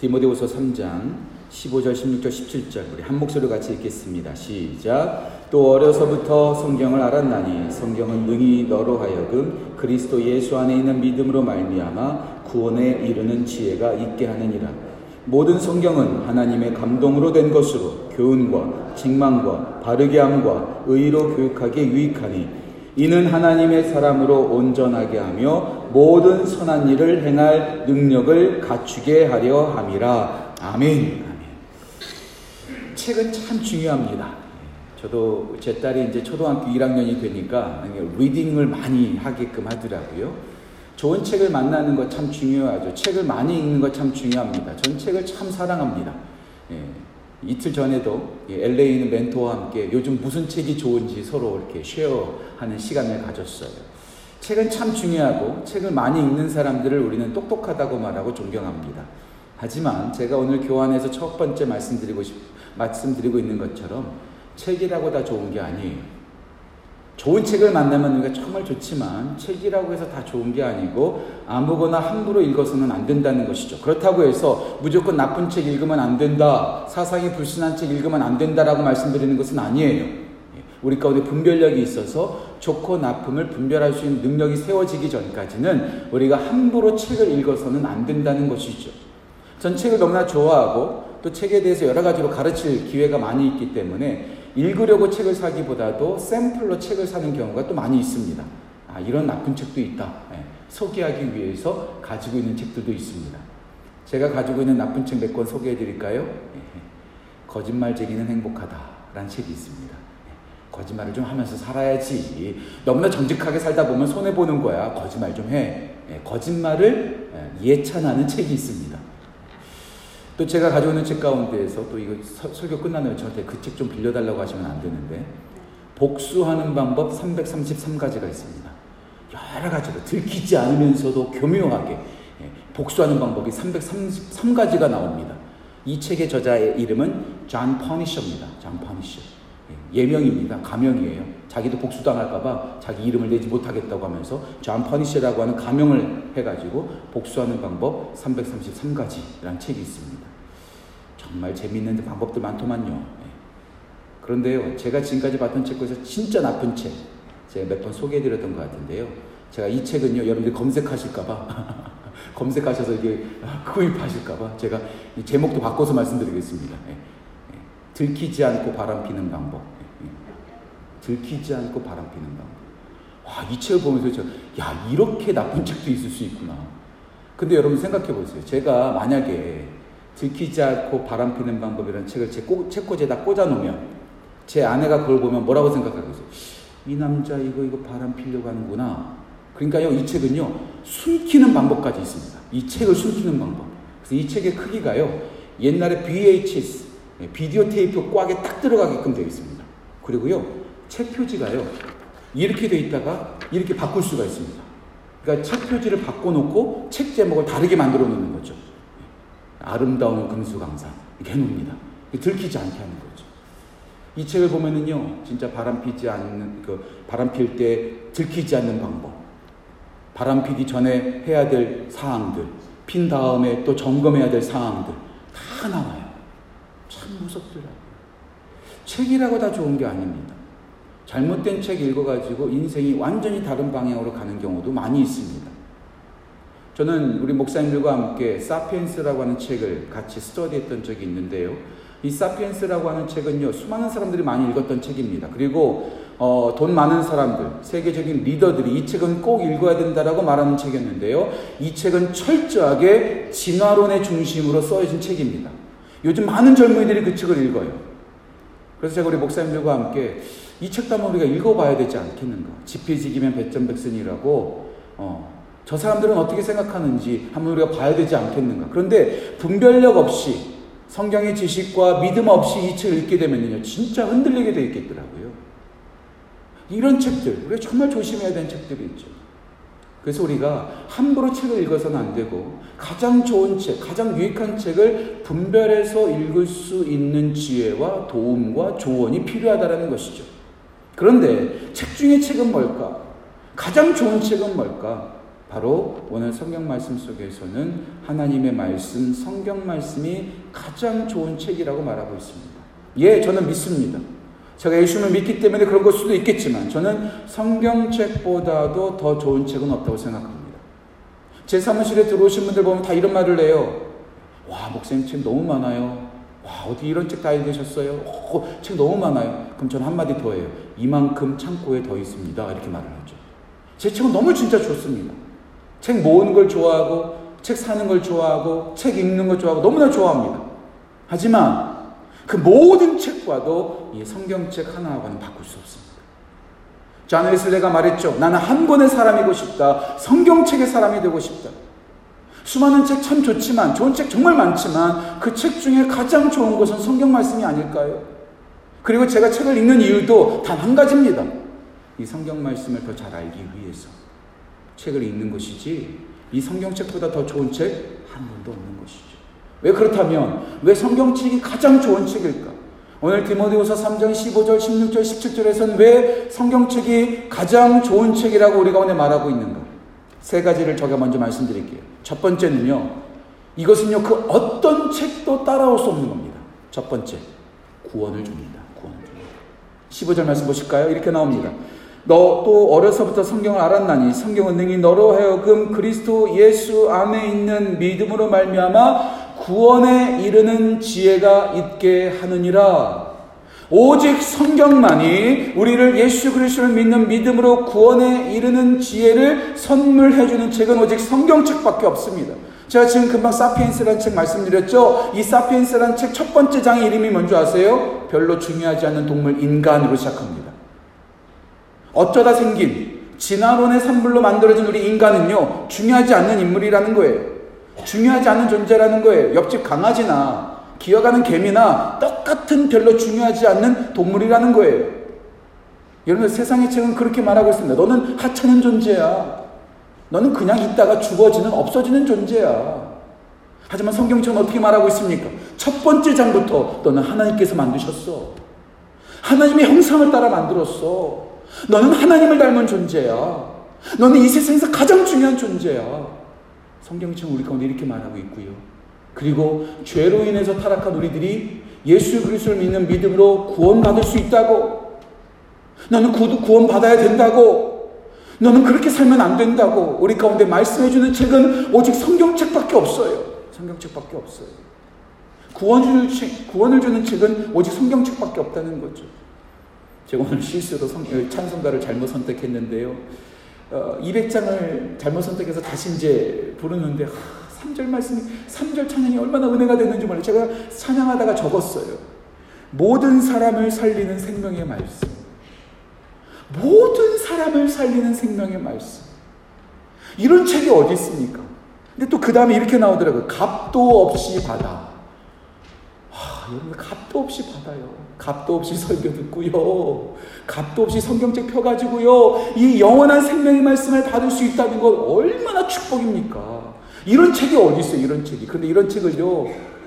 디모데후서 3장 15절, 16절, 17절 우리 한 목소리로 같이 읽겠습니다. 시작. 또 어려서부터 성경을 알았나니 성경은 능히 너로 하여금 그리스도 예수 안에 있는 믿음으로 말미암아 구원에 이르는 지혜가 있게 하느니라. 모든 성경은 하나님의 감동으로 된 것으로 교훈과 책망과 바르게 함과 의로 교육하기에 유익하니 이는 하나님의 사람으로 온전하게 하며 모든 선한 일을 행할 능력을 갖추게 하려 함이라. 아멘. 아멘. 책은 참 중요합니다. 저도 제 딸이 이제 초등학교 1학년이 되니까 리딩을 많이 하게끔 하더라고요. 좋은 책을 만나는 것 참 중요하죠. 책을 많이 읽는 것 참 중요합니다. 전 책을 참 사랑합니다. 예. 이틀 전에도 LA 있는 멘토와 함께 요즘 무슨 책이 좋은지 서로 이렇게 쉐어하는 시간을 가졌어요. 책은 참 중요하고 책을 많이 읽는 사람들을 우리는 똑똑하다고 말하고 존경합니다. 하지만 제가 오늘 교환에서 첫 번째 말씀드리고 싶, 말씀드리고 있는 것처럼 책이라고 다 좋은 게 아니에요. 좋은 책을 만나면 우리가 정말 좋지만 책이라고 해서 다 좋은 게 아니고 아무거나 함부로 읽어서는 안 된다는 것이죠. 그렇다고 해서 무조건 나쁜 책 읽으면 안 된다. 사상이 불순한 책 읽으면 안 된다라고 말씀드리는 것은 아니에요. 예. 우리 가운데 분별력이 있어서 좋고 나쁨을 분별할 수 있는 능력이 세워지기 전까지는 우리가 함부로 책을 읽어서는 안 된다는 것이죠. 전 책을 너무나 좋아하고 또 책에 대해서 여러 가지로 가르칠 기회가 많이 있기 때문에 읽으려고 책을 사기보다도 샘플로 책을 사는 경우가 또 많이 있습니다. 아, 이런 나쁜 책도 있다. 네. 소개하기 위해서 가지고 있는 책들도 있습니다. 제가 가지고 있는 나쁜 책 몇 권 소개해 드릴까요? 네. 거짓말쟁이는 행복하다. 라는 책이 있습니다. 네. 거짓말을 좀 하면서 살아야지. 너무나 정직하게 살다 보면 손해 보는 거야. 거짓말 좀 해. 거짓말을 예찬하는 책이 있습니다. 또 제가 있는 책 가운데에서 또 이거 설교 끝나면 저한테 그 책 좀 빌려달라고 하시면 안 되는데 복수하는 방법 333가지가 있습니다. 여러 가지로 들키지 않으면서도 교묘하게 예, 복수하는 방법이 333가지가 나옵니다. 이 책의 저자의 이름은 존 퍼니셔입니다. 존 퍼니셔. 예, 예명입니다. 가명이에요. 자기도 복수당할까봐 자기 이름을 내지 못하겠다고 하면서 존 퍼니셔라고 하는 가명을 해가지고 복수하는 방법 333가지라는 책이 있습니다. 정말 재미있는 방법도 많더만요. 네. 그런데요, 제가 지금까지 봤던 책 중에서 진짜 나쁜 책, 제가 몇 번 소개해드렸던 것 같은데요. 제가 이 책은요, 여러분들이 검색하실까봐, 검색하셔서 이게 구입하실까봐 제가 제목도 바꿔서 말씀드리겠습니다. 들키지 않고 바람 피는 방법. 들키지 않고 바람 피는 방법. 와, 이 책을 보면서 저, 야, 이렇게 나쁜 책도 있을 수 있구나. 근데 여러분 생각해 보세요. 제가 만약에 들키지 않고 바람 피는 방법이라는 책을 제 책꽂이에다 꽂아 놓으면 제 아내가 그걸 보면 뭐라고 생각하겠어요? 이 남자 이거 이거 바람 피려고 하는구나. 그러니까요, 이 책은요, 숨기는 방법까지 있습니다. 이 책을 숨기는 방법. 그래서 이 책의 크기가요, 옛날에 VHS, 예, 비디오 테이프 꽉에 딱 들어가게끔 되어 있습니다. 그리고요, 책 표지가요, 이렇게 되어 있다가 이렇게 바꿀 수가 있습니다. 그러니까 책 표지를 바꿔놓고 책 제목을 다르게 만들어 놓는 거죠. 아름다운 금수 강산 이렇게 해놓습니다. 들키지 않게 하는 거죠. 이 책을 보면은요, 진짜 바람 피지 않는, 그, 바람 필 때 들키지 않는 방법. 바람 피기 전에 해야 될 사항들, 핀 다음에 또 점검해야 될 사항들, 다 나와요. 참 무섭더라고요. 책이라고 다 좋은 게 아닙니다. 잘못된 책 읽어가지고 인생이 완전히 다른 방향으로 가는 경우도 많이 있습니다. 저는 우리 목사님들과 함께 사피엔스라고 하는 책을 같이 스터디했던 적이 있는데요. 이 사피엔스라고 하는 책은요, 수많은 사람들이 많이 읽었던 책입니다. 그리고 어, 돈 많은 사람들, 세계적인 리더들이 이 책은 꼭 읽어야 된다라고 말하는 책이었는데요. 이 책은 철저하게 진화론의 중심으로 써진 책입니다. 요즘 많은 젊은이들이 그 책을 읽어요. 그래서 제가 우리 목사님들과 함께 이 책도 한번 우리가 읽어봐야 되지 않겠는가. 지피지기면 배점백선이라고 어, 저 사람들은 어떻게 생각하는지 한번 우리가 봐야 되지 않겠는가. 그런데 분별력 없이 성경의 지식과 믿음 없이 이 책을 읽게 되면요. 진짜 흔들리게 돼 있겠더라고요. 이런 책들, 우리가 정말 조심해야 되는 책들이 있죠. 그래서 우리가 함부로 책을 읽어서는 안 되고 가장 좋은 책, 가장 유익한 책을 분별해서 읽을 수 있는 지혜와 도움과 조언이 필요하다는 것이죠. 그런데 책 중에 책은 뭘까? 가장 좋은 책은 뭘까? 바로 오늘 성경 말씀 속에서는 하나님의 말씀, 성경 말씀이 가장 좋은 책이라고 말하고 있습니다. 예, 저는 믿습니다. 제가 예수님을 믿기 때문에 그런 걸 수도 있겠지만 저는 성경책보다도 더 좋은 책은 없다고 생각합니다. 제 사무실에 들어오신 분들 보면 다 이런 말을 해요. 와, 목사님 책 너무 많아요. 와, 어디 이런 책 다 읽으셨어요? 오, 책 너무 많아요. 그럼 저는 한마디 더 해요. 이만큼 창고에 더 있습니다. 이렇게 말을 하죠. 제 책은 너무 진짜 좋습니다. 책 모으는 걸 좋아하고, 책 사는 걸 좋아하고, 책 읽는 걸 좋아하고, 너무나 좋아합니다. 하지만, 그 모든 책과도 이 성경책 하나하고는 바꿀 수 없습니다. 존 웨슬레가 말했죠. 나는 한 권의 사람이고 싶다. 성경책의 사람이 되고 싶다. 수많은 책 참 좋지만, 좋은 책 정말 많지만, 그 책 중에 가장 좋은 것은 성경 말씀이 아닐까요? 그리고 제가 책을 읽는 이유도 단 한 가지입니다. 이 성경 말씀을 더 잘 알기 위해서. 책을 읽는 것이지, 이 성경책보다 더 좋은 책 한 권도 없는 것이죠. 왜 그렇다면, 왜 성경책이 가장 좋은 책일까? 오늘 디모데후서 3장 15절, 16절, 17절에서는 왜 성경책이 가장 좋은 책이라고 우리가 오늘 말하고 있는가? 세 가지를 제가 먼저 말씀드릴게요. 첫 번째는요, 이것은요, 그 어떤 책도 따라올 수 없는 겁니다. 첫 번째, 구원을 줍니다. 구원을 줍니다. 15절 말씀 보실까요? 이렇게 나옵니다. 너 또 어려서부터 성경을 알았나니 성경은 능히 너로 하여금 그리스도 예수 안에 있는 믿음으로 말미암아 구원에 이르는 지혜가 있게 하느니라. 오직 성경만이 우리를 예수 그리스도를 믿는 믿음으로 구원에 이르는 지혜를 선물해 주는 책은 오직 성경책밖에 없습니다. 제가 지금 금방 사피엔스라는 책 말씀드렸죠? 이 사피엔스라는 책 첫 번째 장의 이름이 뭔지 아세요? 별로 중요하지 않는 동물 인간으로 시작합니다. 어쩌다 생긴 진화론의 산물로 만들어진 우리 인간은요, 중요하지 않는 인물이라는 거예요. 중요하지 않은 존재라는 거예요. 옆집 강아지나 기어가는 개미나 똑같은 별로 중요하지 않는 동물이라는 거예요. 여러분 세상의 책은 그렇게 말하고 있습니다. 너는 하찮은 존재야. 너는 그냥 있다가 죽어지는 없어지는 존재야. 하지만 성경책은 어떻게 말하고 있습니까? 첫 번째 장부터 너는 하나님께서 만드셨어. 하나님의 형상을 따라 만들었어. 너는 하나님을 닮은 존재야. 너는 이 세상에서 가장 중요한 존재야. 성경책은 우리 가운데 이렇게 말하고 있고요. 그리고 죄로 인해서 타락한 우리들이 예수 그리스도를 믿는 믿음으로 구원받을 수 있다고. 너는 구원받아야 된다고. 너는 그렇게 살면 안 된다고. 우리 가운데 말씀해주는 책은 오직 성경책밖에 없어요. 성경책밖에 없어요. 구원을, 구원을 주는 책은 오직 성경책밖에 없다는 거죠. 제가 오늘 실수로 성, 찬송가를 잘못 선택했는데요. 어, 200장을 잘못 선택해서 다시 이제 부르는데, 3절 말씀이, 3절 찬양이 얼마나 은혜가 되는지 몰라요. 제가 찬양하다가 적었어요. 모든 사람을 살리는 생명의 말씀. 모든 사람을 살리는 생명의 말씀. 이런 책이 어디 있습니까? 근데 또 그 다음에 이렇게 나오더라고요. 값도 없이 받아. 하, 여러분, 값도 없이 받아요. 값도 없이 설교 듣고요. 값도 없이 성경책 펴가지고요. 이 영원한 생명의 말씀을 받을 수 있다는 건 얼마나 축복입니까? 이런 책이 어디 있어요, 이런 책이. 근데 이런 책을요,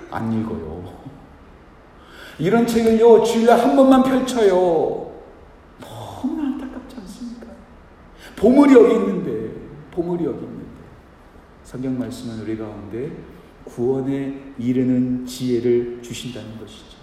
안 읽어요. 이런 책을요, 주일에 한 번만 펼쳐요. 너무나 안타깝지 않습니까? 보물이 여기 있는데, 보물이 여기 있는데. 성경 말씀은 우리 가운데 구원에 이르는 지혜를 주신다는 것이죠.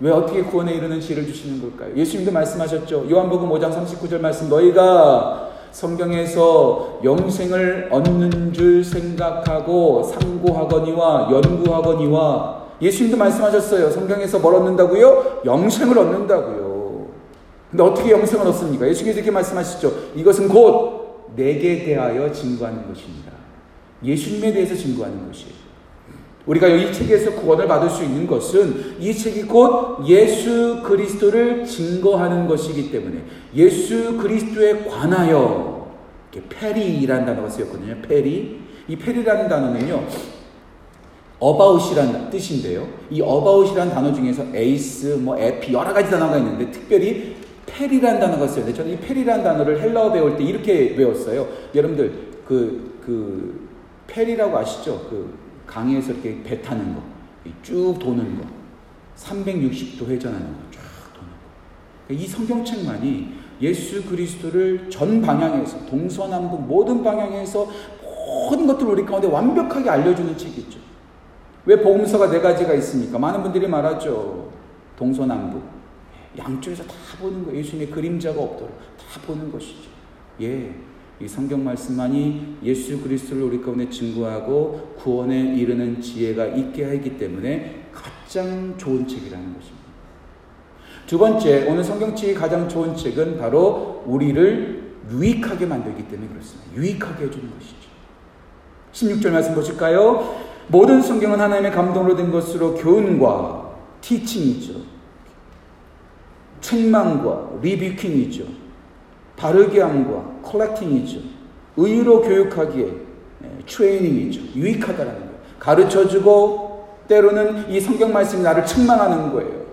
왜 어떻게 구원에 이르는 지혜를 주시는 걸까요? 예수님도 말씀하셨죠. 요한복음 5장 39절 말씀, 너희가 성경에서 영생을 얻는 줄 생각하고 상고하거니와 연구하거니와 예수님도 말씀하셨어요. 성경에서 뭘 얻는다고요? 영생을 얻는다고요. 근데 어떻게 영생을 얻습니까? 예수님께서 이렇게 말씀하시죠. 이것은 곧 내게 대하여 증거하는 것입니다. 예수님에 대해서 증거하는 것이에요. 우리가 이 책에서 구원을 받을 수 있는 것은 이 책이 곧 예수 그리스도를 증거하는 것이기 때문에 예수 그리스도에 관하여 περί라는 단어가 쓰였거든요. περί. 이 περί라는 단어는요. about이라는 뜻인데요. 이 about이라는 단어 중에서 εἰς, 뭐 ἐπί 여러 가지 단어가 있는데 특별히 페리라는 단어가 쓰였는데 저는 이 페리라는 단어를 헬라어 배울 때 이렇게 외웠어요. 여러분들 그그 페리라고 아시죠? 그 강에서 이렇게 배 타는 거, 쭉 도는 거, 360도 회전하는 거, 쫙 도는 거. 이 성경책만이 예수 그리스도를 전 방향에서 동서남북 모든 방향에서 모든 것들을 우리 가운데 완벽하게 알려주는 책이죠. 왜 복음서가 네 가지가 있습니까? 많은 분들이 말하죠. 동서남북. 양쪽에서 다 보는 거예요. 예수님의 그림자가 없도록 다 보는 것이죠. 예. 이 성경 말씀만이 예수 그리스도를 우리 가운데 증거하고 구원에 이르는 지혜가 있게 하기 때문에 가장 좋은 책이라는 것입니다. 두 번째, 오늘 성경책이 가장 좋은 책은 바로 우리를 유익하게 만들기 때문에 그렇습니다. 유익하게 해주는 것이죠. 16절 말씀 보실까요? 모든 성경은 하나님의 감동으로 된 것으로 교훈과 티칭이죠. 책망과 리뷰킹이죠. 바르게 함과 컬렉팅이죠. 의로 교육하기에 트레이닝이죠. 유익하다라는 거예요. 가르쳐주고 때로는 이 성경 말씀이 나를 책망하는 거예요.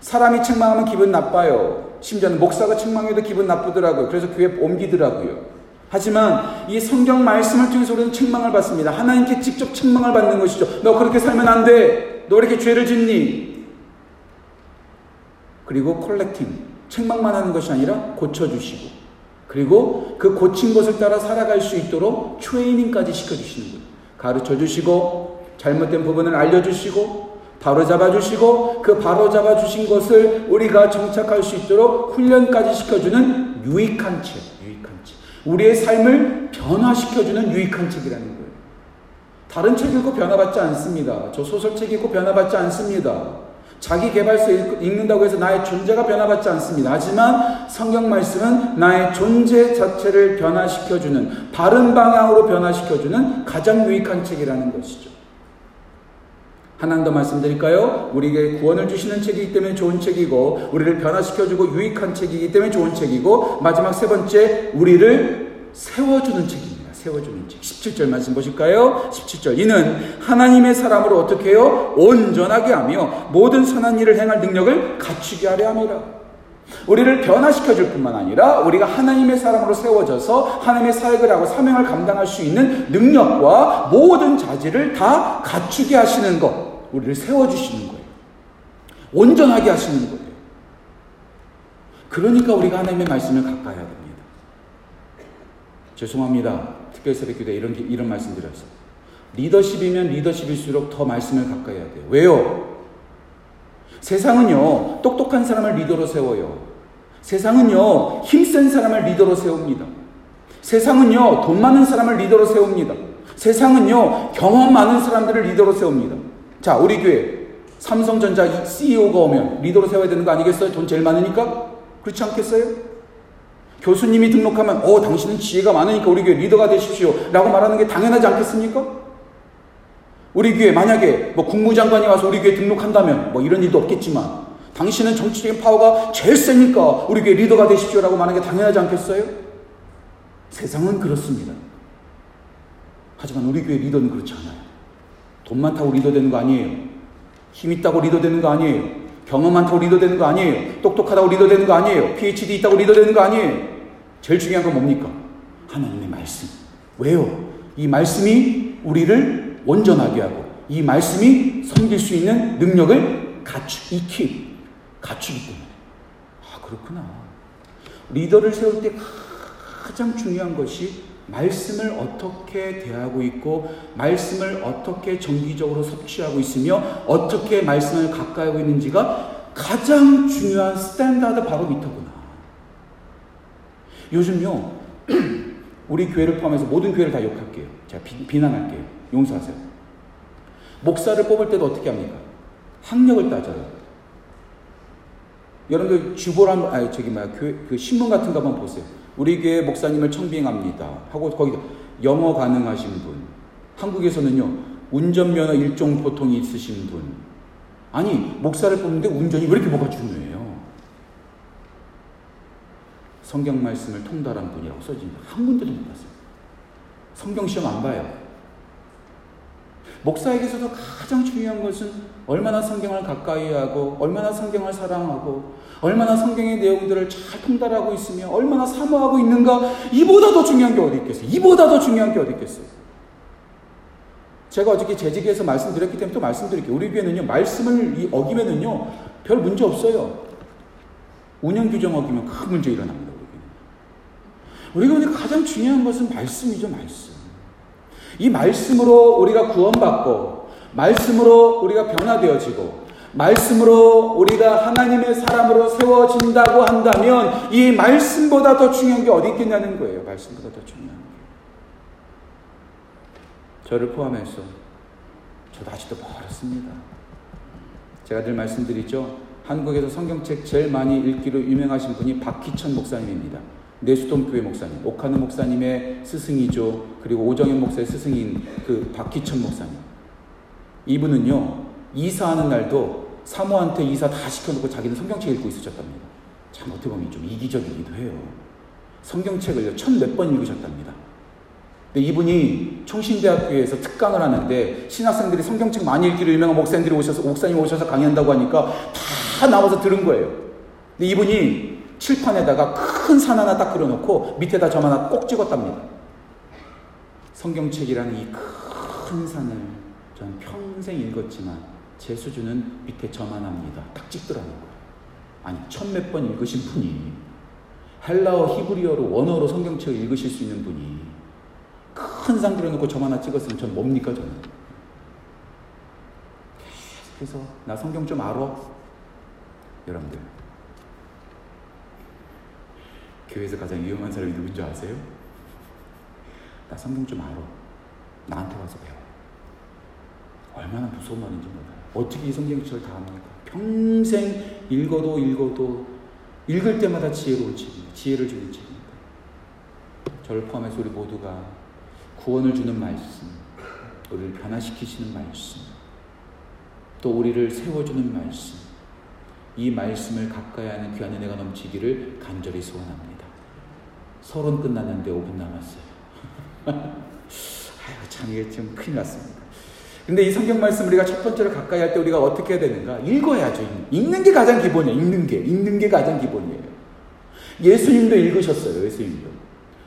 사람이 책망하면 기분 나빠요. 심지어는 목사가 책망해도 기분 나쁘더라고요. 그래서 교회 옮기더라고요. 하지만 이 성경 말씀을 통해서 우리는 책망을 받습니다. 하나님께 직접 책망을 받는 것이죠. 너 그렇게 살면 안 돼. 너 이렇게 죄를 짓니? 그리고 컬렉팅. 책망만 하는 것이 아니라 고쳐주시고. 그리고 그 고친 것을 따라 살아갈 수 있도록 트레이닝까지 시켜주시는 거예요. 가르쳐 주시고, 잘못된 부분을 알려주시고, 바로 잡아주시고, 그 바로 잡아주신 것을 우리가 정착할 수 있도록 훈련까지 시켜주는 유익한 책. 우리의 삶을 변화시켜주는 유익한 책이라는 거예요. 다른 책 읽고 변화받지 않습니다. 저 소설책 읽고 변화받지 않습니다. 자기 개발서 읽는다고 해서 나의 존재가 변화받지 않습니다. 하지만 성경 말씀은 나의 존재 자체를 변화시켜주는, 바른 방향으로 변화시켜주는 가장 유익한 책이라는 것이죠. 하나 더 말씀드릴까요? 우리에게 구원을 주시는 책이기 때문에 좋은 책이고, 우리를 변화시켜주고 유익한 책이기 때문에 좋은 책이고, 마지막 세 번째, 우리를 세워주는 책입니다. 세워주는 책. 17절 말씀 보실까요? 17절. 이는 하나님의 사람으로 어떻게 해요? 온전하게 하며 모든 선한 일을 행할 능력을 갖추게 하려 함이라. 우리를 변화시켜 줄 뿐만 아니라 우리가 하나님의 사람으로 세워져서 하나님의 사역을 하고 사명을 감당할 수 있는 능력과 모든 자질을 다 갖추게 하시는 것. 우리를 세워주시는 거예요. 온전하게 하시는 거예요. 그러니까 우리가 하나님의 말씀을 가까이 해야 됩니다. 죄송합니다. 특별 새벽 기도에 이런, 이런 말씀 드렸어요. 리더십이면 리더십일수록 더 말씀을 가까이 해야 돼요. 왜요? 세상은요, 똑똑한 사람을 리더로 세워요. 세상은요, 힘센 사람을 리더로 세웁니다. 세상은요, 돈 많은 사람을 리더로 세웁니다. 세상은요, 경험 많은 사람들을 리더로 세웁니다. 자, 우리 교회 삼성전자 CEO가 오면 리더로 세워야 되는 거 아니겠어요? 돈 제일 많으니까? 그렇지 않겠어요? 교수님이 등록하면, 어, 당신은 지혜가 많으니까 우리 교회 리더가 되십시오. 라고 말하는 게 당연하지 않겠습니까? 우리 교회 만약에 뭐 국무장관이 와서 우리 교회 등록한다면 뭐 이런 일도 없겠지만 당신은 정치적인 파워가 제일 세니까 우리 교회 리더가 되십시오라고 말하는 게 당연하지 않겠어요? 세상은 그렇습니다. 하지만 우리 교회 리더는 그렇지 않아요. 돈 많다고 리더 되는 거 아니에요. 힘 있다고 리더 되는 거 아니에요. 경험 많다고 리더 되는 거 아니에요. 똑똑하다고 리더 되는 거 아니에요. PhD 있다고 리더 되는 거 아니에요. 제일 중요한 건 뭡니까? 하나님의 말씀. 왜요? 이 말씀이 우리를 온전하게 하고 이 말씀이 섬길 수 있는 능력을 갖추, 익히 갖추기 때문에. 아, 그렇구나. 리더를 세울 때 가장 중요한 것이 말씀을 어떻게 대하고 있고 말씀을 어떻게 정기적으로 섭취하고 있으며 어떻게 말씀을 가까이 하고 있는지가 가장 중요한 standard 바로미터구나. 요즘요 우리 교회를 포함해서 모든 교회를 다 욕할게요. 제가 비, 난할게요 용서하세요. 목사를 뽑을 때도 어떻게 합니까? 학력을 따져요. 여러분들 주보란 아니 저기 뭐야 그 신문 같은 거 한번 보세요. 우리 교회 목사님을 청빙합니다. 하고 거기 영어 가능하신 분. 한국에서는요, 운전면허 일종 보통이 있으신 분. 아니, 목사를 뽑는데 운전이 왜 이렇게 뭐가 중요해요? 성경 말씀을 통달한 분이라고 써집니다. 한 군데도 못 봤어요. 성경 시험 안 봐요. 목사에게서도 가장 중요한 것은 얼마나 성경을 가까이 하고, 얼마나 성경을 사랑하고, 얼마나 성경의 내용들을 잘 통달하고 있으며, 얼마나 사모하고 있는가, 이보다 더 중요한 게 어디 있겠어요? 이보다 더 중요한 게 어디 있겠어요? 제가 어저께 재직에서 말씀드렸기 때문에 또 말씀드릴게요. 우리 교회는요, 말씀을 어기면은요, 별 문제 없어요. 운영 규정 어기면 큰 문제 일어납니다. 우리가 우리가 가장 중요한 것은 말씀이죠, 말씀. 이 말씀으로 우리가 구원받고, 말씀으로 우리가 변화되어지고, 말씀으로 우리가 하나님의 사람으로 세워진다고 한다면 이 말씀보다 더 중요한 게 어디 있겠냐는 거예요. 말씀보다 더 중요한 게. 저를 포함해서 저도 아직도 멀었습니다. 제가 늘 말씀드리죠. 한국에서 성경책 제일 많이 읽기로 유명하신 분이 박희천 목사님입니다. 내수동교회 목사님, 오카노 목사님의 스승이죠. 그리고 오정현 목사의 스승인 그 박희천 목사님. 이분은요, 이사하는 날도 사모한테 이사 다 시켜놓고 자기는 성경책 읽고 있으셨답니다. 참 어떻게 보면 좀 이기적이기도 해요. 성경책을 천몇 번 읽으셨답니다. 근데 이분이 총신대학교에서 특강을 하는데 신학생들이 성경책 많이 읽기로 유명한 목사님들이 오셔서 목사님 오셔서 강의한다고 하니까 다 나와서 들은 거예요. 근데 이분이 칠판에다가 큰 산 하나 딱 그려놓고 밑에다 점 하나 꼭 찍었답니다. 성경책이라는 이 큰 산을 전 평생 읽었지만 제 수준은 밑에 점 하나입니다. 딱 찍더라는 거예요. 아니 천몇 번 읽으신 분이 헬라어 히브리어로 원어로 성경책을 읽으실 수 있는 분이 큰 산 그려놓고 점 하나 찍었으면 전 뭡니까 저는 계속해서 나 성경 좀 알아 여러분들 교회에서 가장 위험한 사람이 누군지 아세요? 나 성경 좀 알아 나한테 와서 배워 얼마나 무서운 말인지 몰라요 어떻게 이 성경책을 다 합니까? 평생 읽어도 읽어도 읽을 때마다 지혜로운 책입니다. 지혜를 주는 책입니다. 저를 포함해서 우리 모두가 구원을 주는 말씀, 우리를 변화시키시는 말씀, 또 우리를 세워주는 말씀, 이 말씀을 가까이 하는 귀한 은혜가 넘치기를 간절히 소원합니다. 서론 끝났는데 5분 남았어요. 아유, 참 이게 좀 큰일 났습니다. 근데 이 성경 말씀 우리가 첫 번째로 가까이 할 때 우리가 어떻게 해야 되는가? 읽어야죠. 읽는 게 가장 기본이에요. 읽는 게. 읽는 게 가장 기본이에요. 예수님도 읽으셨어요. 예수님도.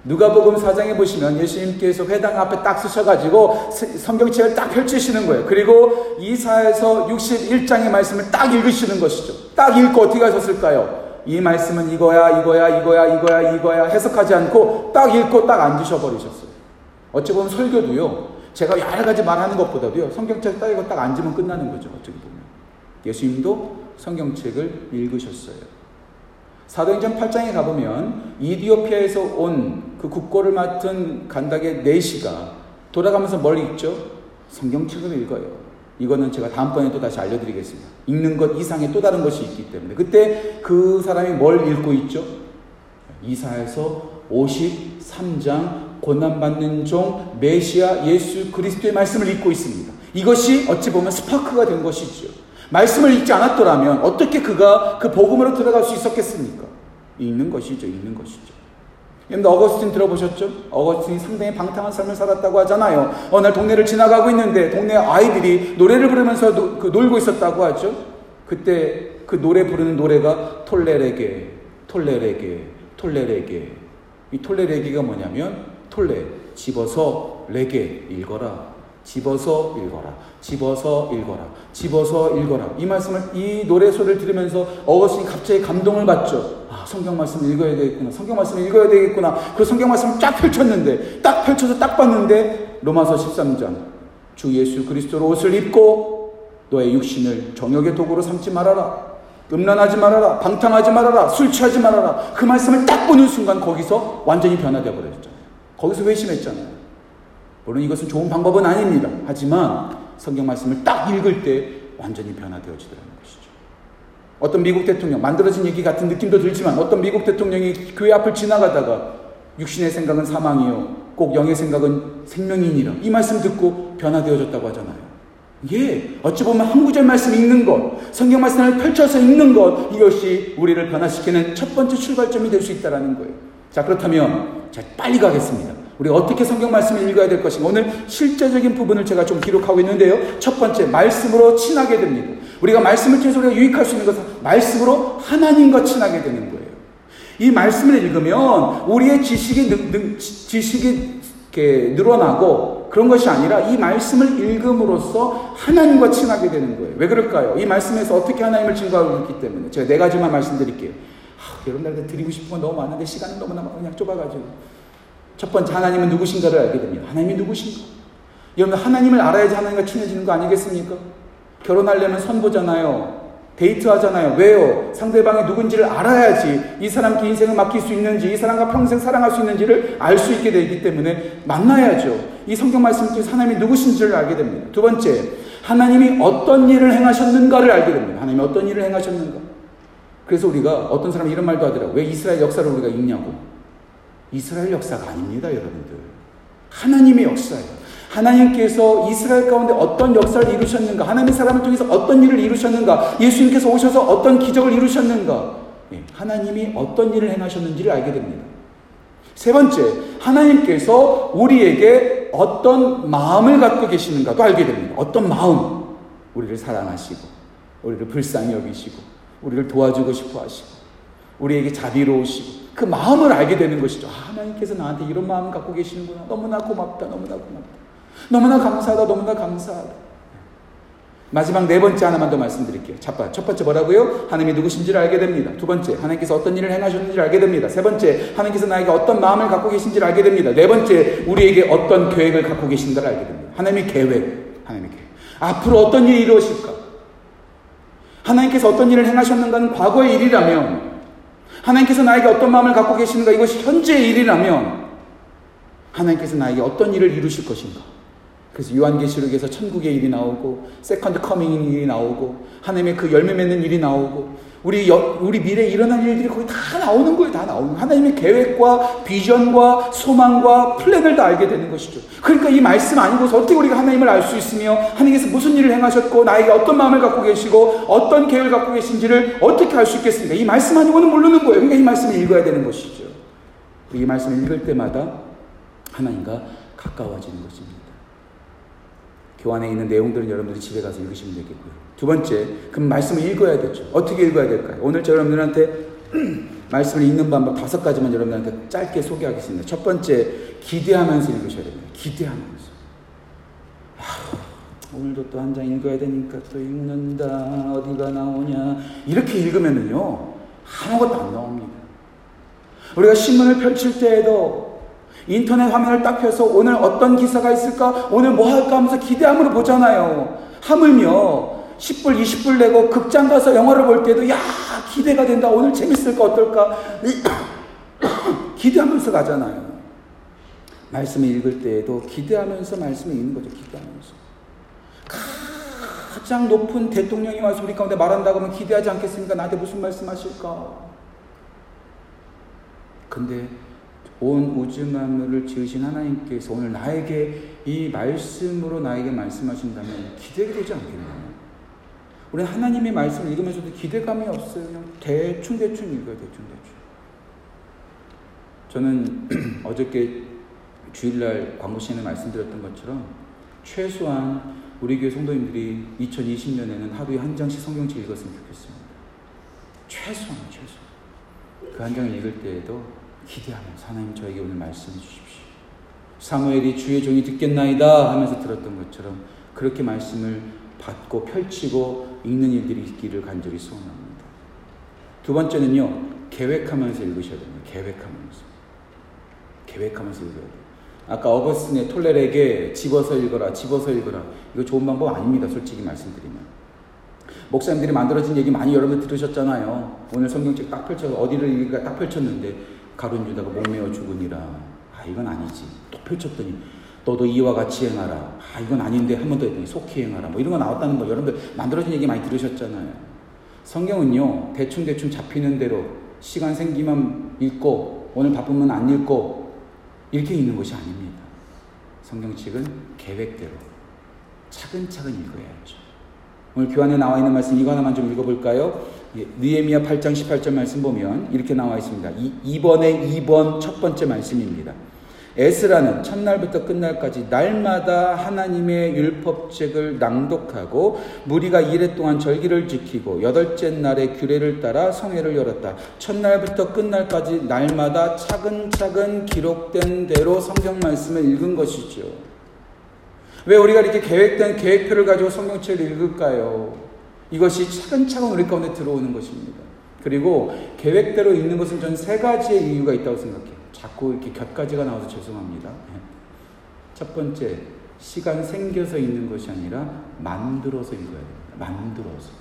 누가복음 4장에 보시면 예수님께서 회당 앞에 딱 서셔가지고 성경책을 딱 펼치시는 거예요. 그리고 이사에서 61장의 말씀을 딱 읽으시는 것이죠. 딱 읽고 어떻게 하셨을까요? 이 말씀은 이거야, 이거야, 이거야, 이거야, 이거야 해석하지 않고 딱 읽고 딱 앉으셔 버리셨어요. 어찌 보면 설교도요. 제가 여러 가지 말하는 것보다도요. 성경책 딱 읽고 딱 앉으면 끝나는 거죠. 어떻게 보면. 예수님도 성경책을 읽으셨어요. 사도행전 8장에 가보면 이디오피아에서 온 그 국고를 맡은 간닥의 네시가 돌아가면서 뭘 읽죠? 성경책을 읽어요. 이거는 제가 다음번에 또 다시 알려드리겠습니다. 읽는 것 이상의 또 다른 것이 있기 때문에. 그때 그 사람이 뭘 읽고 있죠? 이사에서 53장 고난받는 종 메시아 예수 그리스도의 말씀을 읽고 있습니다. 이것이 어찌 보면 스파크가 된 것이죠. 말씀을 읽지 않았더라면 어떻게 그가 그 복음으로 들어갈 수 있었겠습니까? 읽는 것이죠. 읽는 것이죠. 여러분 어거스틴 들어보셨죠? 어거스틴이 상당히 방탕한 삶을 살았다고 하잖아요. 어느 날 동네를 지나가고 있는데 동네 아이들이 노래를 부르면서 노, 그 놀고 있었다고 하죠. 그때 그 노래 부르는 노래가 톨레레게, 톨레레게, 톨레레게. 이 톨레레게가 뭐냐면 톨레 집어서 레게 읽어라. 집어서 읽어라. 집어서 읽어라. 집어서 읽어라. 이 말씀을 이 노래 소리를 들으면서 어거스틴 갑자기 감동을 받죠. 아, 성경 말씀을 읽어야 되겠구나. 성경 말씀을 읽어야 되겠구나. 그 성경 말씀을 쫙 펼쳤는데 딱 펼쳐서 딱 봤는데 로마서 13장 주 예수 그리스도로 옷을 입고 너의 육신을 정욕의 도구로 삼지 말아라. 음란하지 말아라. 방탕하지 말아라. 술 취하지 말아라. 그 말씀을 딱 보는 순간 거기서 완전히 변화되어 버렸잖아요. 거기서 회심했잖아요. 물론 이것은 좋은 방법은 아닙니다. 하지만 성경 말씀을 딱 읽을 때 완전히 변화되어지더라는 것이죠. 어떤 미국 대통령, 만들어진 얘기 같은 느낌도 들지만 어떤 미국 대통령이 교회 앞을 지나가다가 육신의 생각은 사망이요. 꼭 영의 생각은 생명이니라. 이 말씀 듣고 변화되어졌다고 하잖아요. 예, 어찌 보면 한 구절 말씀 읽는 것, 성경 말씀을 펼쳐서 읽는 것, 이것이 우리를 변화시키는 첫 번째 출발점이 될 수 있다는 거예요. 자, 그렇다면, 자, 빨리 가겠습니다. 우리가 어떻게 성경 말씀을 읽어야 될 것인가. 오늘 실제적인 부분을 제가 좀 기록하고 있는데요. 첫 번째, 말씀으로 친하게 됩니다. 우리가 말씀을 통해서 우리가 유익할 수 있는 것은 말씀으로 하나님과 친하게 되는 거예요. 이 말씀을 읽으면 우리의 지식이, 능, 능, 지식이 이렇게 늘어나고 그런 것이 아니라 이 말씀을 읽음으로써 하나님과 친하게 되는 거예요. 왜 그럴까요? 이 말씀에서 어떻게 하나님을 증거하고 있기 때문에 제가 네 가지만 말씀드릴게요. 아, 여러분들한테 드리고 싶은 건 너무 많은데 시간이 너무나 그냥 좁아가지고 첫 번째 하나님은 누구신가를 알게 됩니다. 하나님이 누구신가? 여러분 하나님을 알아야지 하나님과 친해지는 거 아니겠습니까? 결혼하려면 선보잖아요. 데이트하잖아요. 왜요? 상대방이 누군지를 알아야지 이 사람께 인생을 맡길 수 있는지 이 사람과 평생 사랑할 수 있는지를 알 수 있게 되기 때문에 만나야죠. 이 성경 말씀 통해서 하나님이 누구신지를 알게 됩니다. 두 번째, 하나님이 어떤 일을 행하셨는가를 알게 됩니다. 하나님이 어떤 일을 행하셨는가. 그래서 우리가 어떤 사람이 이런 말도 하더라고요. 왜 이스라엘 역사를 우리가 읽냐고. 이스라엘 역사가 아닙니다, 여러분들. 하나님의 역사예요. 하나님께서 이스라엘 가운데 어떤 역사를 이루셨는가, 하나님의 사람을 통해서 어떤 일을 이루셨는가, 예수님께서 오셔서 어떤 기적을 이루셨는가, 예, 하나님이 어떤 일을 행하셨는지를 알게 됩니다. 세 번째, 하나님께서 우리에게 어떤 마음을 갖고 계시는가도 알게 됩니다. 어떤 마음, 우리를 사랑하시고, 우리를 불쌍히 여기시고, 우리를 도와주고 싶어 하시고, 우리에게 자비로우시고, 그 마음을 알게 되는 것이죠. 아, 하나님께서 나한테 이런 마음 갖고 계시는구나. 너무나 고맙다. 너무나 고맙다. 너무나 감사하다. 너무나 감사하다. 마지막 네 번째 하나만 더 말씀드릴게요. 첫 번째 뭐라고요? 하나님이 누구신지를 알게 됩니다. 두 번째, 하나님께서 어떤 일을 행하셨는지를 알게 됩니다. 세 번째, 하나님께서 나에게 어떤 마음을 갖고 계신지를 알게 됩니다. 네 번째, 우리에게 어떤 계획을 갖고 계신가를 알게 됩니다. 하나님의 계획, 하나님의 계획. 앞으로 어떤 일이 이루어질까? 하나님께서 어떤 일을 행하셨는가는 과거의 일이라면, 하나님께서 나에게 어떤 마음을 갖고 계시는가 이것이 현재의 일이라면, 하나님께서 나에게 어떤 일을 이루실 것인가? 그래서 요한계시록에서 천국의 일이 나오고 second coming 일이 나오고 하나님의 그 열매 맺는 일이 나오고 우리 여, 우리 미래에 일어날 일들이 거기 다 나오는 거예요. 다 나오는 하나님의 계획과 비전과 소망과 플랜을 다 알게 되는 것이죠. 그러니까 이 말씀 아니고서 어떻게 우리가 하나님을 알 수 있으며 하나님께서 무슨 일을 행하셨고 나에게 어떤 마음을 갖고 계시고 어떤 계획을 갖고 계신지를 어떻게 알 수 있겠습니까? 이 말씀 아니고는 모르는 거예요. 그러니까 이 말씀을 읽어야 되는 것이죠. 이 말씀을 읽을 때마다 하나님과 가까워지는 것입니다. 교환에 있는 내용들은 여러분들이 집에 가서 읽으시면 되겠고요. 두 번째, 그 말씀을 읽어야 되죠. 어떻게 읽어야 될까요? 오늘 저 여러분들한테 말씀을 읽는 방법 다섯 가지만 여러분들한테 짧게 소개하겠습니다. 첫 번째, 기대하면서 읽으셔야 됩니다. 기대하면서. 아, 오늘도 또 한 장 읽어야 되니까 또 읽는다. 어디가 나오냐. 이렇게 읽으면은요, 아무것도 안 나옵니다. 우리가 신문을 펼칠 때에도 인터넷 화면을 딱 펴서 오늘 어떤 기사가 있을까? 오늘 뭐 할까 하면서 기대함으로 보잖아요. 하물며 10불, 20불 내고 극장 가서 영화를 볼 때도 야, 기대가 된다. 오늘 재밌을까? 어떨까? 기대하면서 가잖아요. 말씀을 읽을 때에도 기대하면서 말씀을 읽는 거죠. 기대하면서. 가장 높은 대통령이 와서 우리 가운데 말한다고 하면 기대하지 않겠습니까? 나한테 무슨 말씀 하실까? 근데 온 우주 만물을 지으신 하나님께서 오늘 나에게 이 말씀으로 나에게 말씀하신다면 기대가 되지 않겠나요? 우리 하나님의 말씀을 읽으면서도 기대감이 없어요. 그냥 대충 대충 읽어요. 대충 대충. 저는 어저께 주일날 광고 시간에 말씀드렸던 것처럼 최소한 우리 교회 성도님들이 2020년에는 하루에 한 장씩 성경책 읽었으면 좋겠습니다. 최소한 최소한 그 한 장을 읽을 때에도 기대하면서 하나님 저에게 오늘 말씀해 주십시오. 사무엘이 주의 종이 듣겠나이다 하면서 들었던 것처럼 그렇게 말씀을 받고 펼치고 읽는 일들이 있기를 간절히 소원합니다. 두 번째는요, 계획하면서 읽으셔야 됩니다. 계획하면서. 계획하면서 읽어야 돼요. 아까 어거스틴의 톨레에게 집어서 읽어라, 집어서 읽어라. 이거 좋은 방법 아닙니다. 솔직히 말씀드리면. 목사님들이 만들어진 얘기 많이 여러분 들으셨잖아요. 오늘 성경책 딱 펼쳐서 어디를 읽을까 딱 펼쳤는데 가룟 유다가 목매어 죽으니라. 아, 이건 아니지. 또 펼쳤더니 너도 이와 같이 행하라. 아, 이건 아닌데 한 번 더 했더니 속히 행하라. 뭐 이런 거 나왔다는 거 여러분들 만들어진 얘기 많이 들으셨잖아요. 성경은요, 대충대충 잡히는 대로 시간 생기면 읽고, 오늘 바쁘면 안 읽고, 이렇게 읽는 것이 아닙니다. 성경책은 계획대로 차근차근 읽어야죠. 오늘 교환에 나와 있는 말씀 이거 하나만 좀 읽어볼까요? 예, 느에미야 8장 18절 말씀 보면 이렇게 나와 있습니다. 2번의 2번 첫 번째 말씀입니다. 에스라는 첫날부터 끝날까지 날마다 하나님의 율법책을 낭독하고 무리가 이래 동안 절기를 지키고 여덟째 날에 규례를 따라 성회를 열었다. 첫날부터 끝날까지 날마다 차근차근 기록된 대로 성경 말씀을 읽은 것이죠. 왜 우리가 이렇게 계획된 계획표를 가지고 성경책을 읽을까요? 이것이 차근차근 우리 가운데 들어오는 것입니다. 그리고 계획대로 읽는 것은 전 세 가지의 이유가 있다고 생각해요. 자꾸 이렇게 곁가지가 나와서 죄송합니다. 예. 첫 번째, 시간 생겨서 읽는 것이 아니라 만들어서 읽어야 됩니다. 만들어서.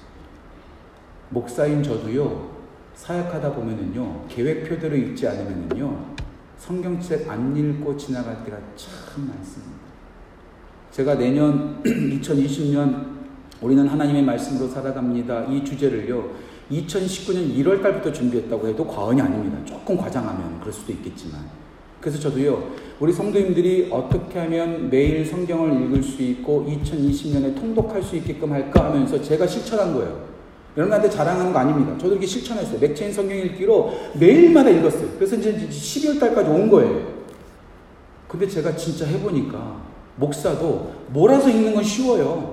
목사인 저도요, 사역하다 보면은요, 계획표대로 읽지 않으면은요, 성경책 안 읽고 지나갈 때가 참 많습니다. 제가 내년 2020년 우리는 하나님의 말씀으로 살아갑니다. 이 주제를요, 2019년 1월 달부터 준비했다고 해도 과언이 아닙니다. 조금 과장하면 그럴 수도 있겠지만. 그래서 저도요, 우리 성도님들이 어떻게 하면 매일 성경을 읽을 수 있고 2020년에 통독할 수 있게끔 할까 하면서 제가 실천한 거예요. 여러분한테 자랑하는 거 아닙니다. 저도 이렇게 실천했어요. 맥체인 성경 읽기로 매일마다 읽었어요. 그래서 이제 12월 달까지 온 거예요. 근데 제가 진짜 해보니까 목사도 몰아서 읽는 건 쉬워요.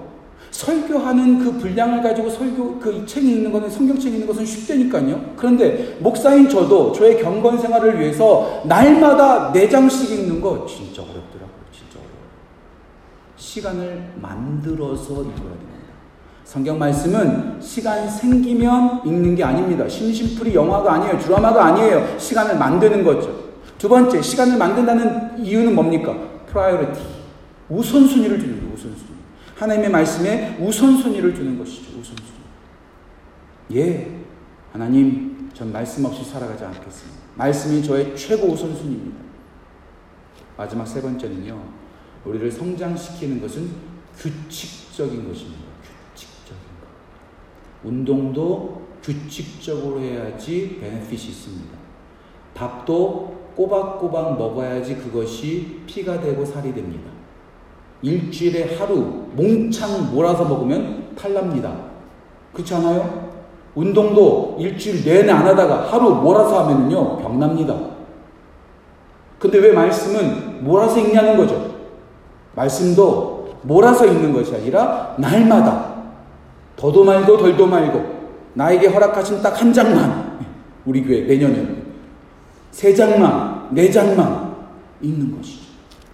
설교하는 그 분량을 가지고 설교 그 책이 있는 거는 성경책이 있는 것은 쉽다니까요. 그런데 목사인 저도 저의 경건 생활을 위해서 날마다 네 장씩 읽는 거 진짜 어렵더라고요. 진짜 어려워요. 시간을 만들어서 읽어야 됩니다. 성경 말씀은 시간 생기면 읽는 게 아닙니다. 심심풀이 영화가 아니에요. 드라마가 아니에요. 시간을 만드는 거죠. 두 번째, 시간을 만든다는 이유는 뭡니까? priority. 우선순위를 주는 거예요. 우선순위. 하나님의 말씀에 우선순위를 주는 것이죠. 우선순위. 예, 하나님, 전 말씀 없이 살아가지 않겠습니다. 말씀이 저의 최고 우선순위입니다. 마지막 세 번째는요, 우리를 성장시키는 것은 규칙적인 것입니다. 규칙적인 것. 운동도 규칙적으로 해야지 benefit이 있습니다. 밥도 꼬박꼬박 먹어야지 그것이 피가 되고 살이 됩니다. 일주일에 하루 몽창 몰아서 먹으면 탈납니다. 그렇지 않아요? 운동도 일주일 내내 안 하다가 하루 몰아서 하면요 병납니다. 근데 왜 말씀은 몰아서 읽냐는 거죠. 말씀도 몰아서 읽는 것이 아니라 날마다 더도 말고 덜도 말고 나에게 허락하신 딱 한 장만 우리 교회 내년에 세 장만 네 장만 읽는 것이죠.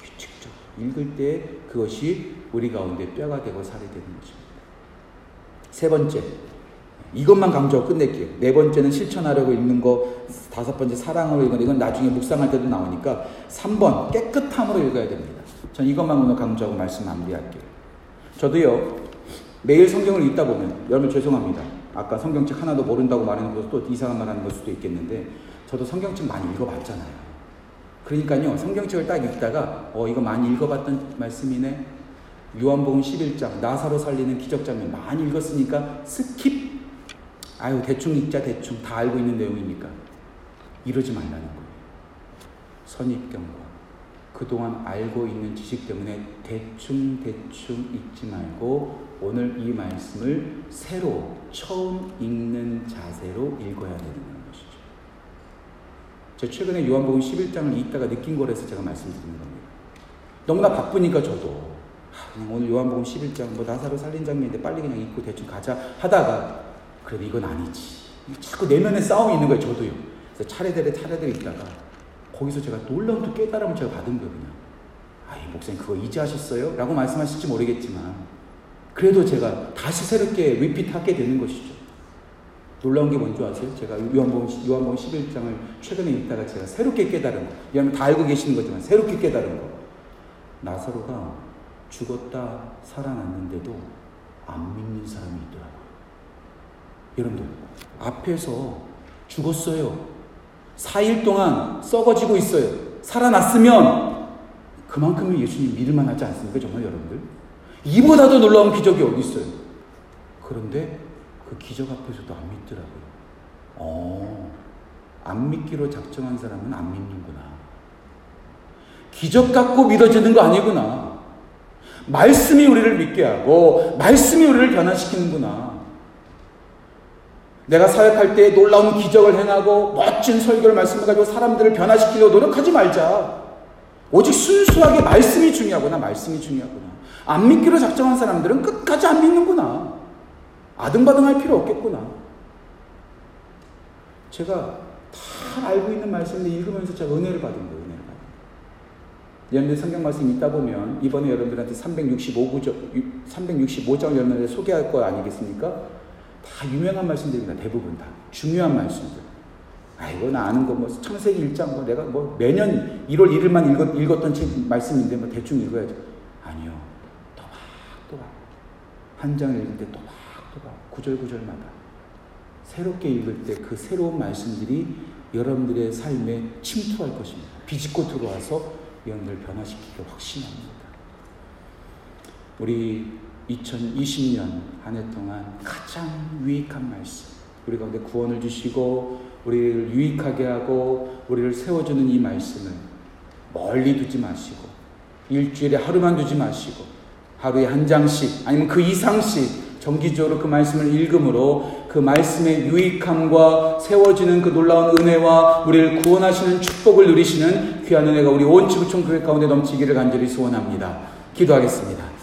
규칙적 읽을 때 그것이 우리 가운데 뼈가 되고 살이 되는 것입니다. 세 번째, 이것만 강조하고 끝낼게요. 네 번째는 실천하려고 읽는 거, 다섯 번째 사랑으로 읽는 이건 나중에 묵상할 때도 나오니까 3번 깨끗함으로 읽어야 됩니다. 전 이것만 오늘 강조하고 말씀 마무리할게요. 저도요, 매일 성경을 읽다 보면, 여러분 죄송합니다. 아까 성경책 하나도 모른다고 말하는 것도 이상한 말 하는 걸 수도 있겠는데, 저도 성경책 많이 읽어봤잖아요. 그러니까요, 성경책을 딱 읽다가, 어, 이거 많이 읽어봤던 말씀이네. 요한복음 11장, 나사로 살리는 기적장면 많이 읽었으니까 skip. 아유, 대충 읽자, 대충. 다 알고 있는 내용이니까. 이러지 말라는 거예요. 선입견과 그동안 알고 있는 지식 때문에 대충, 대충 읽지 말고 오늘 이 말씀을 새로 처음 읽는 자세로 읽어야 되는 제 가 최근에 요한복음 11장을 읽다가 느낀 거라서 제가 말씀드리는 겁니다. 너무나 바쁘니까 저도 그냥 오늘 요한복음 11장 뭐 나사로 살린 장면인데 빨리 그냥 읽고 대충 가자 하다가 그래도 이건 아니지. 자꾸 내면에 싸움이 있는 거예요, 저도요. 그래서 차례대로 차례대로 읽다가 거기서 제가 놀라운 또 깨달음을 제가 받은 거예요, 그냥. 아 이, 목사님 그거 이제 하셨어요? 라고 말씀하실지 모르겠지만 그래도 제가 다시 새롭게 리핏하게 되는 것이죠. 놀라운 게 뭔지 아세요? 제가 요한복음, 요한복음 11장을 최근에 읽다가 제가 새롭게 깨달은 거. 여러분 다 알고 계시는 거지만 새롭게 깨달은 거. 나사로가 죽었다 살아났는데도 안 믿는 사람이 있더라고요. 여러분들, 앞에서 죽었어요. 4일 동안 썩어지고 있어요. 살아났으면 그만큼은 예수님 믿을만 하지 않습니까? 정말 여러분들? 이보다도 놀라운 기적이 어디 있어요? 그런데 그 기적 앞에서도 안 믿더라고요. 어, 안 믿기로 작정한 사람은 안 믿는구나. 기적 갖고 믿어지는 거 아니구나. 말씀이 우리를 믿게 하고, 말씀이 우리를 변화시키는구나. 내가 사역할 때 놀라운 기적을 행하고, 멋진 설교를 말씀해가지고 사람들을 변화시키려고 노력하지 말자. 오직 순수하게 말씀이 중요하구나, 말씀이 중요하구나. 안 믿기로 작정한 사람들은 끝까지 안 믿는구나. 아등바등할 필요 없겠구나. 제가 다 알고 있는 말씀인데 읽으면서 제가 은혜를 받은 거예요. 은혜를 받은 여러분들 성경 말씀 읽다 보면 이번에 여러분들한테 365구 365장 여러분들 소개할 거 아니겠습니까? 다 유명한 말씀들입니다. 대부분 다. 중요한 말씀들. 아이고, 나 아는 거, 뭐, 창세기 1장, 뭐, 내가 뭐, 매년 1월 1일만 읽었, 읽었던 책 말씀인데, 뭐, 대충 읽어야죠. 아니요. 또박또박. 한 장을 읽을 때 또박또박. 구절구절마다. 새롭게 읽을 때 그 새로운 말씀들이 여러분들의 삶에 침투할 것입니다. 비집고 들어와서 여러분들 변화시키기 확신합니다. 우리 2020년 한 해 동안 가장 유익한 말씀, 우리 가운데 구원을 주시고 우리를 유익하게 하고 우리를 세워주는 이 말씀을 멀리 두지 마시고 일주일에 하루만 두지 마시고 하루에 한 장씩 아니면 그 이상씩 정기적으로 그 말씀을 읽음으로 그 말씀의 유익함과 세워지는 그 놀라운 은혜와 우리를 구원하시는 축복을 누리시는 귀한 은혜가 우리 온 지구촌 교회 가운데 넘치기를 간절히 소원합니다. 기도하겠습니다.